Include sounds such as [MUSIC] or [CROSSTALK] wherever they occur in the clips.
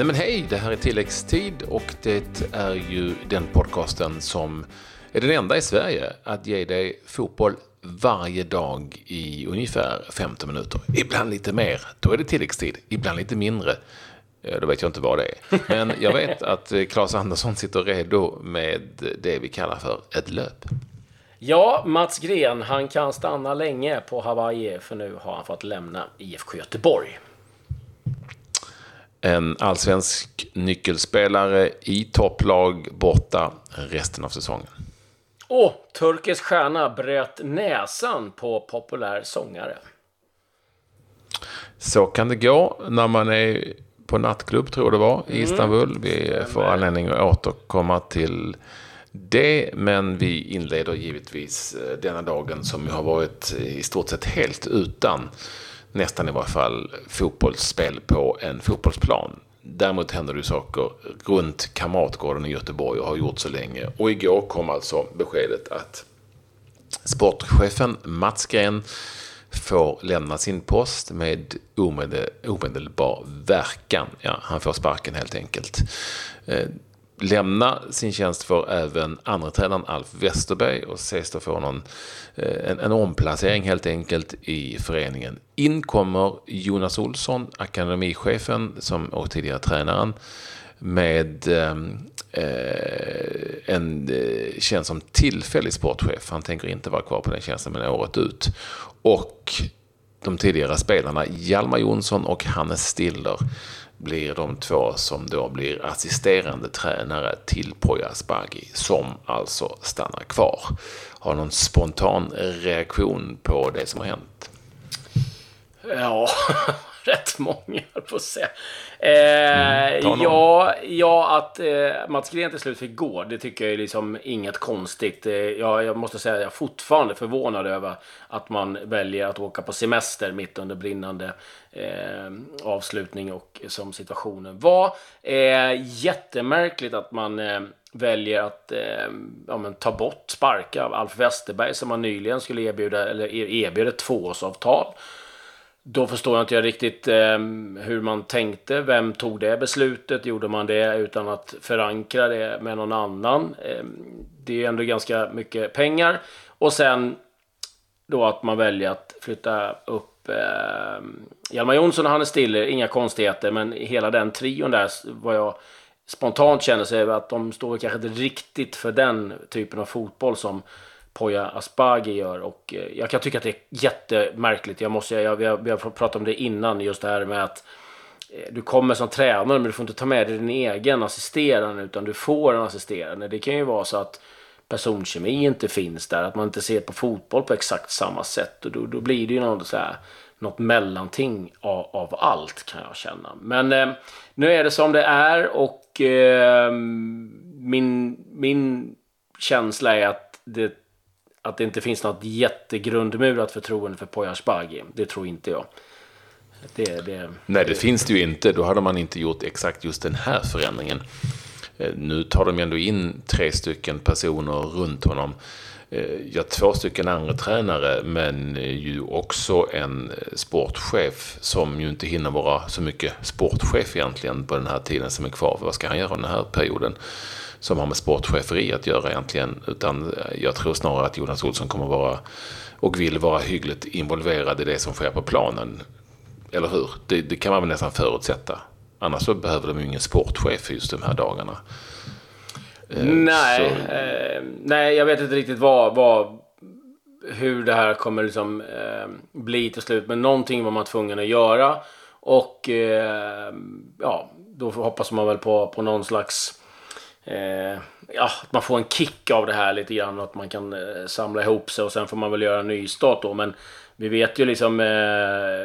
Nej men hej, det här är tilläggstid och det är ju den podcasten som är den enda i Sverige att ge dig fotboll varje dag i ungefär 15 minuter. Ibland lite mer, då är det tilläggstid. Ibland lite mindre, då vet jag inte vad det är. Men jag vet [LAUGHS] att Claes Andersson sitter redo med det vi kallar för ett löp. Ja, Mats Gren, han kan stanna länge på Hawaii för nu har han fått lämna IFK Göteborg en allsvensk nyckelspelare i topplag borta resten av säsongen. Och turkisk stjärna bröt näsan på populär sångare. Så kan det gå när man är på nattklubb, tror jag det var, i mm. Istanbul. Vi får anledning att återkomma till det, men vi inleder givetvis eh, denna dagen som har varit i stort sett helt utan nästan i varje fall fotbollsspel på en fotbollsplan. Däremot händer det saker runt Kamratgården i Göteborg och har gjort så länge. Och igår kom alltså beskedet att sportchefen Mats Gren får lämna sin post med omedelbar verkan. Ja, han får sparken helt enkelt. Eh, Lämna sin tjänst för även andra tränaren Alf Westerberg och ses då få någon, eh, en, en omplacering helt enkelt i föreningen. In kommer Jonas Olsson, akademichefen som, och tidigare tränaren med eh, eh en eh, tjänst som tillfällig sportchef. Han tänker inte vara kvar på den tjänsten men året ut. Och de tidigare spelarna Hjalmar Jonsson och Hannes Stiller blir de två som då blir assisterande tränare till Poya Asbaghi, som alltså stannar kvar. Har någon spontan reaktion på det som har hänt? Ja, [LAUGHS] [LAUGHS] rätt många på att säga. Eh, mm, ja, ja, att eh, Mats Green till slut fick gå, det tycker jag är liksom inget konstigt. Eh, jag, jag måste säga att jag är fortfarande förvånad över att man väljer att åka på semester mitt under brinnande eh, avslutning och som situationen var. Eh, jättemärkligt att man eh, väljer att eh, ja, ta bort, sparka Alf Westerberg som man nyligen skulle erbjuda, eller erbjöd ett tvåårsavtal. Då förstår jag inte jag riktigt eh, hur man tänkte. Vem tog det beslutet? Gjorde man det utan att förankra det med någon annan? Eh, det är ändå ganska mycket pengar. Och sen då att man väljer att flytta upp eh, Hjalmar Jonsson och Hannes Stiller. Inga konstigheter, men hela den trion där vad jag spontant känner sig att de står kanske inte riktigt för den typen av fotboll som Poya Asbaghi gör. Och eh, jag kan tycka att det är jättemärkligt. Jag måste, jag, vi, har, vi pratat om det innan, just det här med att eh, du kommer som tränare men du får inte ta med dig din egen assisterande utan du får en assisterande. Det kan ju vara så att personkemi inte finns där, att man inte ser på fotboll på exakt samma sätt. Och då, då blir det ju något, så här, något mellanting av, av allt kan jag känna. Men eh, nu är det som det är och eh, min, min känsla är att det att det inte finns något jättegrundmurat förtroende för Poyashbagi. Det tror inte jag. Det, det, Nej, det, det finns det ju inte. Då hade man inte gjort exakt just den här förändringen. Eh, nu tar de ändå in tre stycken personer runt honom. Eh, ja, två stycken andra tränare, men eh, ju också en sportchef som ju inte hinner vara så mycket sportchef egentligen på den här tiden som är kvar. För vad ska han göra den här perioden? Som har med sportcheferi att göra egentligen. Utan jag tror snarare att Jonas Olsson kommer vara och vill vara hyggligt involverad i det som sker på planen. Eller hur? Det, det kan man väl nästan förutsätta. Annars så behöver de ju ingen sportchef just de här dagarna. Eh, nej, eh, nej jag vet inte riktigt vad, vad, hur det här kommer liksom, eh, bli till slut. Men någonting var man tvungen att göra. Och eh, ja, då hoppas man väl på, på någon slags eh, ja, att man får en kick av det här lite grann. Att man kan eh, samla ihop sig och sen får man väl göra en nystart då. Men vi vet ju liksom eh,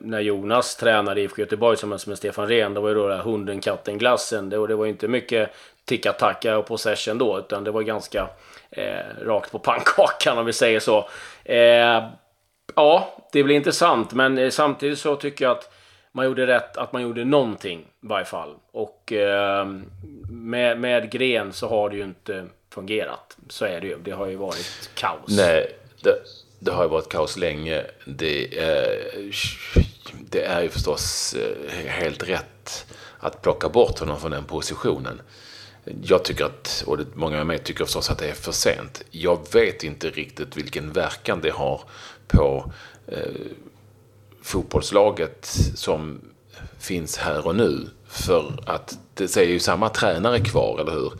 när Jonas tränade i IFK Göteborg som, med Stefan Rehn. det var ju då där hunden, katten, glassen. Det, och det var ju inte mycket ticka-tacka och possession då. Utan det var ganska eh, rakt på pannkakan om vi säger så. Eh, ja, det blir intressant. Men eh, samtidigt så tycker jag att man gjorde rätt att man gjorde någonting i varje fall. Och eh, med, med Gren så har det ju inte fungerat. Så är det ju. Det har ju varit kaos. Nej, det, det har ju varit kaos länge. Det, eh, det är ju förstås eh, helt rätt att plocka bort honom från den positionen. Jag tycker att, och många med mig tycker förstås att det är för sent. Jag vet inte riktigt vilken verkan det har på eh, fotbollslaget som finns här och nu. För att det är ju samma tränare kvar, eller hur?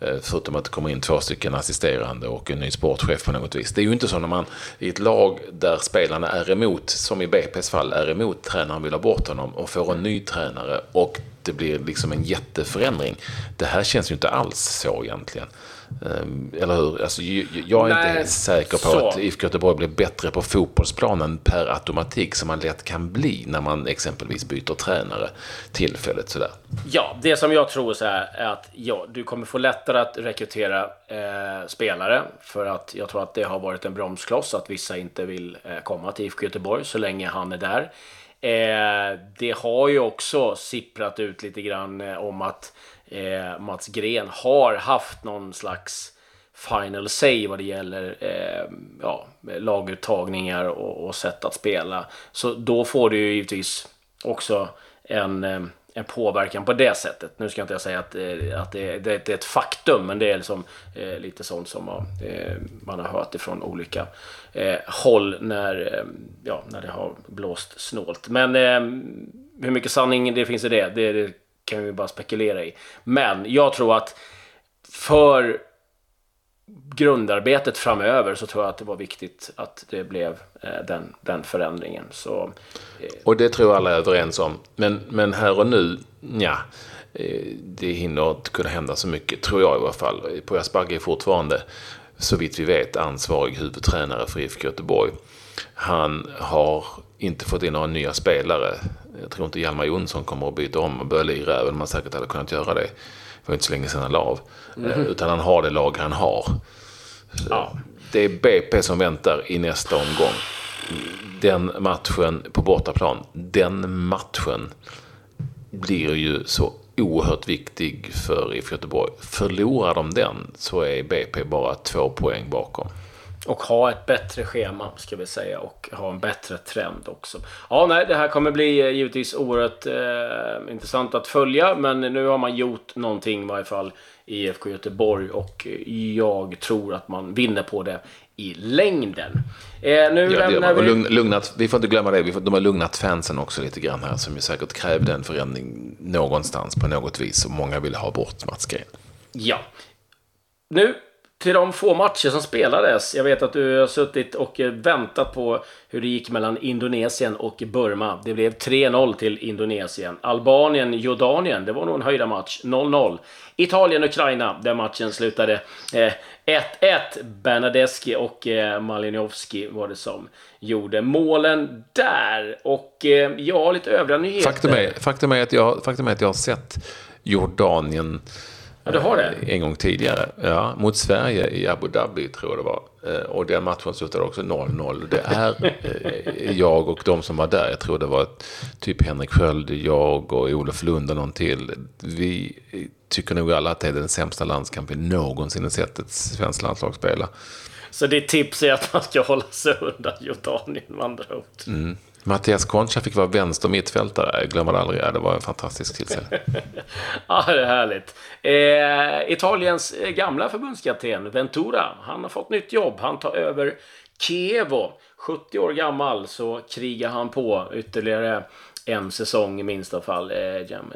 Eh, förutom att det kommer in två stycken assisterande och en ny sportchef på något vis. Det är ju inte så när man i ett lag där spelarna är emot, som i BP's fall, är emot tränaren vill ha bort honom och får en ny tränare och det blir liksom en jätteförändring. Det här känns ju inte alls så egentligen. Ehm, eller hur? Alltså, jag är Nej, inte säker på så. att IFK Göteborg blir bättre på fotbollsplanen per automatik som man lätt kan bli när man exempelvis byter tränare tillfälligt sådär. Ja, det som jag tror så här är att ja, du kommer få lättare att rekrytera eh, spelare för att jag tror att det har varit en bromskloss att vissa inte vill eh, komma till IFK Göteborg så länge han är där. Eh, det har ju också sipprat ut lite grann eh, om att eh, Mats Gren har haft någon slags final say vad det gäller eh, ja, laguttagningar och, och sätt att spela. Så då får du ju givetvis också en, eh, en påverkan på det sättet. Nu ska inte jag säga att, eh, att det, det, är ett faktum, men det är liksom, eh, lite sånt som man, eh, man har hört ifrån olika eh, håll när, eh, ja, när det har blåst snålt. Men eh, hur mycket sanning det finns i det, det, det kan vi bara spekulera i. Men jag tror att för grundarbetet framöver så tror jag att det var viktigt att det blev eh, den, den förändringen. Så. Eh, och det tror jag alla är överens om. Men, men här och nu, ja, eh, det hinner inte kunna hända så mycket, tror jag i alla fall. På Asperger är fortfarande, så vitt vi vet, ansvarig huvudtränare för IFK Göteborg. Han har inte fått in några nya spelare. Jag tror inte Hjalmar Jonsson kommer att byta om och börja lira, även om man säkert hade kunnat göra det. Det var inte så länge sedan han la av. Mm. Utan han har det lag han har. Ja. Det är BP som väntar i nästa omgång. Den matchen på bortaplan, den matchen blir ju så oerhört viktig för IFK Göteborg. Förlorar de den så är BP bara två poäng bakom. Och ha ett bättre schema, ska vi säga. Och ha en bättre trend också. Ja, nej, det här kommer bli eh, givetvis oerhört eh, intressant att följa. Men nu har man gjort någonting i varje fall i IFK Göteborg. Och jag tror att man vinner på det i längden. Eh, nu ja, lämnar vi... Lugn, lugnat, vi får inte glömma det, får, de har lugnat fansen också lite grann här. Som ju säkert krävde en förändring någonstans på något vis. Och många ville ha bort Mats Green. Ja. Nu till de få matcher som spelades. Jag vet att du har suttit och väntat på hur det gick mellan Indonesien och Burma. Det blev 3-0 till Indonesien. Albanien, Jordanien, det var nog en höjda match. 0-0. Italien, Ukraina, där matchen slutade 1-1. Eh, Bernadeschi och eh, Malinowski var det som gjorde målen där. Och eh, ja, lite övriga nyheter. Faktum är, faktum är, att, jag, faktum är att jag har sett Jordanien Ja, du har det? En gång tidigare. Ja, mot Sverige i Abu Dhabi tror jag det var. Eh, och den matchen slutade också 0-0. Det är eh, jag och de som var där. Jag tror det var typ Henrik Sköld, jag och Olof Lund och någon till. Vi tycker nog alla att det är den sämsta landskamp vi någonsin sett ett svenskt landslag spela. Så ditt tips är att man ska hålla sig undan Jordanien med andra ord? Mm. Mattias Concha fick vara vänster mittfältare. Jag glömmer aldrig. Det var en fantastisk tillställning. [LAUGHS] ja, det är härligt. Eh, Italiens eh, gamla förbundskapten Ventura. Han har fått nytt jobb. Han tar över Chievo. 70 år gammal så krigar han på ytterligare en säsong i minsta fall. Eh, Gian,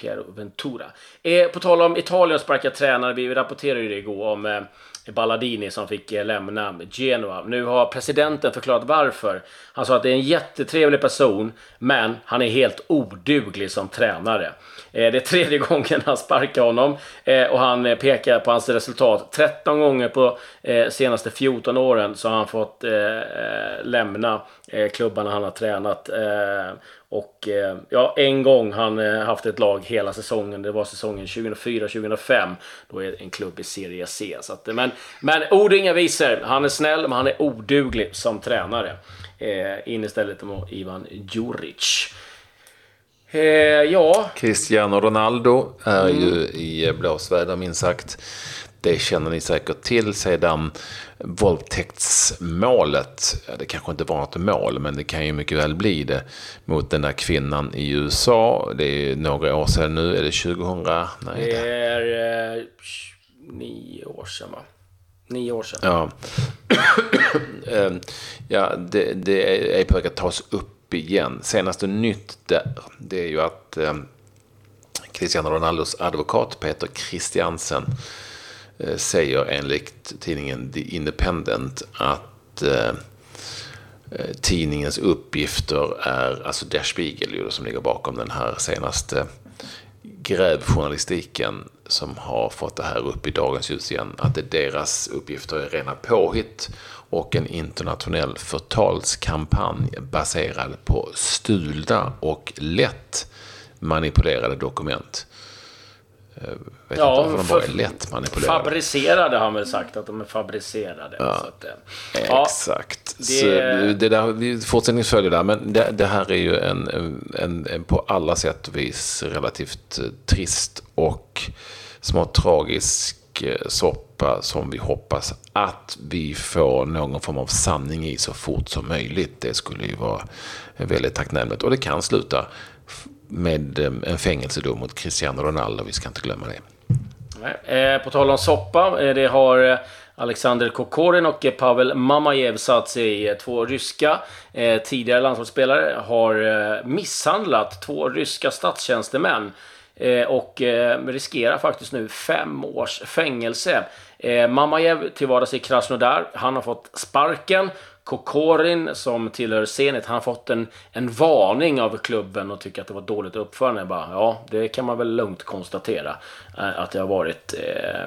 eh, Ventura. Eh, på tal om Italien sparkar tränare. Vi rapporterade ju det igår om eh, Balladini som fick eh, lämna Genoa. Nu har presidenten förklarat varför. Han sa att det är en jättetrevlig person, men han är helt oduglig som tränare. Eh, det är tredje [LAUGHS] gången han sparkar honom eh, och han eh, pekar på hans resultat. 13 gånger på senaste 14 åren så har han fått lämna klubbarna han har tränat. Och ja, en gång han haft ett lag hela säsongen. Det var säsongen 2004-2005. Då är det en klubb i Serie C. Så att, men, men ord och inga visor. Han är snäll, men han är oduglig som tränare. Eh, in istället med Ivan Djuric. Eh, ja. Cristiano Ronaldo är mm. ju i blåsväder minst sagt. Det känner ni säkert till sedan våldtäktsmålet. Det kanske inte var något mål, men det kan ju mycket väl bli det. Mot den där kvinnan i USA. Det är några år sedan nu. Är det 2000? Nej, det är eh, nio år sedan, va? Nio år sedan. Ja, [CLEARS THROAT] ehm, ja det, det är på väg att tas upp igen. Senaste nytt där, det är ju att eh, Cristiano Ronaldos advokat Peter Christiansen eh, säger enligt tidningen The Independent att eh, eh tidningens uppgifter är, alltså Der Spiegel som ligger bakom den här senaste grävjournalistiken som har fått det här upp i dagens ljus igen. Att det deras uppgifter är rena påhitt och en internationell förtalskampanj baserad på stulna och lätt manipulerade dokument. Jag eh, vet ja, inte varför de bara är lätt manipulerade. Fabricerade har han väl sagt, att de är fabricerade. Ja, att, eh, ja, exakt. Det... Så det där, vi fortsättningsvis följer där, men det, det, här är ju en, en, en, på alla sätt och vis relativt eh, trist och smått tragisk Eh, soppa som vi hoppas att vi får någon form av sanning i så fort som möjligt. Det skulle ju vara väldigt tacknämligt. Och det kan sluta med eh, en fängelsedom mot Cristiano Ronaldo. Vi ska inte glömma det. Eh, på tal om soppa, det har Alexander Kokorin och Pavel Mamajev satt sig i. Två ryska tidigare landslagsspelare har misshandlat två ryska statstjänstemän Eh, och eh, riskerar faktiskt nu fem års fängelse. Eh, Mamajev till vardags i Krasnodar. Han har fått sparken Kokorin som tillhör Zenit, han har fått en, en varning av klubben och tycker att det var dåligt uppförande. Jag bara, ja, det kan man väl lugnt konstatera. Att det har varit eh,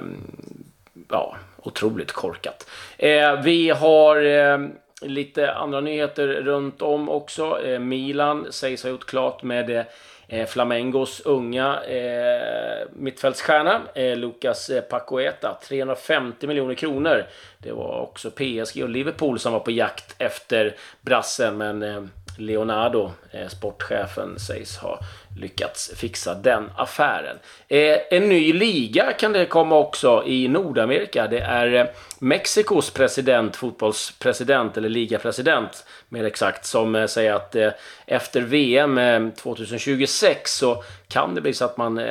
ja, otroligt korkat. Eh, vi har eh, lite andra nyheter runt om också. Milan sägs ha gjort klart med Eh, Flamengos unga eh, mittfältsstjärna eh, Lucas eh, Pacoeta, 350 miljoner kronor. Det var också PSG och Liverpool som var på jakt efter brassen men eh, Leonardo, eh, sportchefen, sägs ha lyckats fixa den affären. Eh, en ny liga kan det komma också i Nordamerika. Det är eh, Mexikos president, fotbollspresident eller ligapresident mer exakt, som eh, säger att eh, efter VM 2026 eh, så kan det bli så att man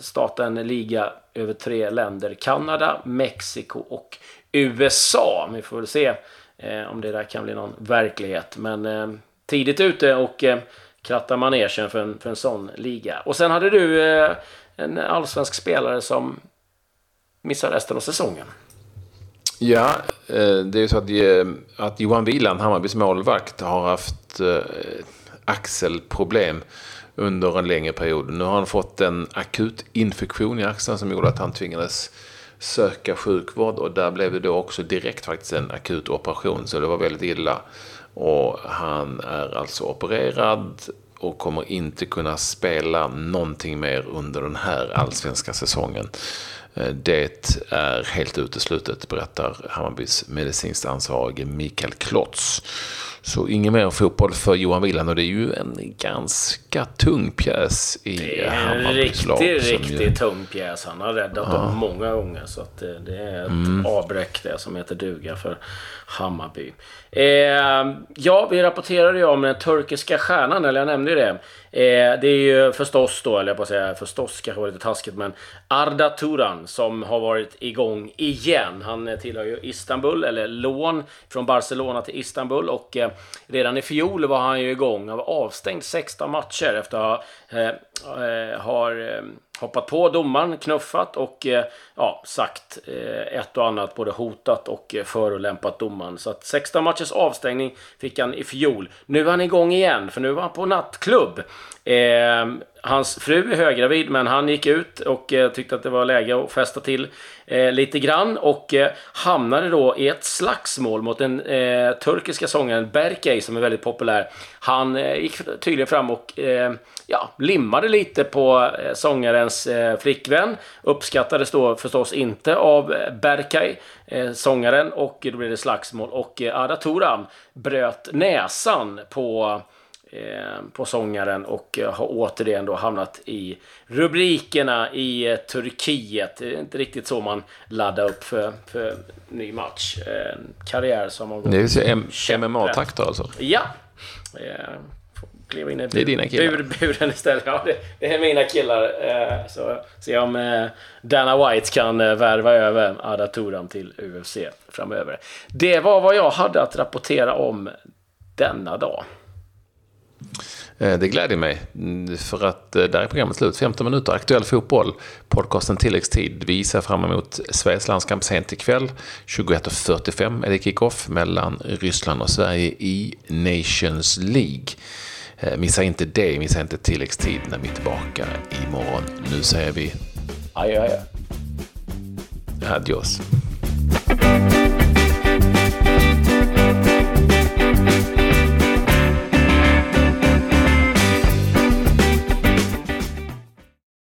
startar en liga över tre länder. Kanada, Mexiko och USA. Vi får väl se om det där kan bli någon verklighet. Men tidigt ute och eh, kratta manegen för en, för en sån liga. Och sen hade du eh, en allsvensk spelare som missar resten av säsongen. Ja, eh, det är ju så att, eh, att Johan Wieland, Hammarbys målvakt, har haft axelproblem under en längre period. Nu har han fått en akut infektion i axeln som gjorde att han tvingades söka sjukvård och där blev det då också direkt faktiskt en akut operation så det var väldigt illa. Och han är alltså opererad och kommer inte kunna spela någonting mer under den här allsvenska säsongen. Eh, det är helt uteslutet, berättar Hammarbys medicinskt ansvarige Mikael Klotz. Så ingen mer fotboll för Johan Wieland och det är ju en ganska tung pjäs i Hammarbys lag. Det är en riktigt, riktigt ju... tung pjäs. Han har räddat ja. dem många gånger. Så att det, det är ett mm. avbräck det som heter duga för Hammarby. Eh, ja, vi rapporterade ju om den turkiska stjärnan, eller jag nämnde ju det. Eh, det är ju förstås då, eller jag på att säga förstås kanske var lite taskigt, men Arda Turan som har varit igång igen. Han tillhör ju Istanbul, eller lån från Barcelona till Istanbul och eh, redan i fjol var han ju igång. Han var avstängd 16 matcher efter att ha eh, eh har eh, hoppat på domaren, knuffat och eh, ja, sagt eh, ett och annat, både hotat och eh, förolämpat domaren. Så att 16 matchers avstängning fick han i fjol. Nu är han igång igen, för nu var han på nattklubb. Eh, hans fru är höggravid, men han gick ut och eh, tyckte att det var läge att festa till eh, lite grann och eh, hamnade då i ett slagsmål mot den eh, turkiska sångaren Berkay som är väldigt populär. Han eh, gick tydligen fram och eh, ja, limmade lite på eh, sångarens eh, flickvän. Uppskattades då förstås inte av eh, Berkay, sångaren, och då blev det slagsmål och Ada Turan bröt näsan på på sångaren och eh, har återigen då hamnat i rubrikerna i eh, Turkiet. Det är inte riktigt så man laddar upp för, för ny match. En karriär som har gått... Det är MMA-takter alltså? Ja. Kliva in i bur, det är dina killar. Bur, buren istället. Ja, det, det, är mina killar. Så se om Dana White kan värva över Ada Turam till UFC framöver. Det var vad jag hade att rapportera om denna dag. Eh, det gläder mig, mm, för att eh, där är programmet slut. 15 minuter aktuell fotboll. Podcasten tilläggstid. Vi ser fram emot Sveriges landskamp sent ikväll. 21.45 är det kickoff mellan Ryssland och Sverige i Nations League. Eh, missa inte det, missa inte tilläggstid när vi är tillbaka imorgon. Nu säger vi... Adjö, adjö. Adios.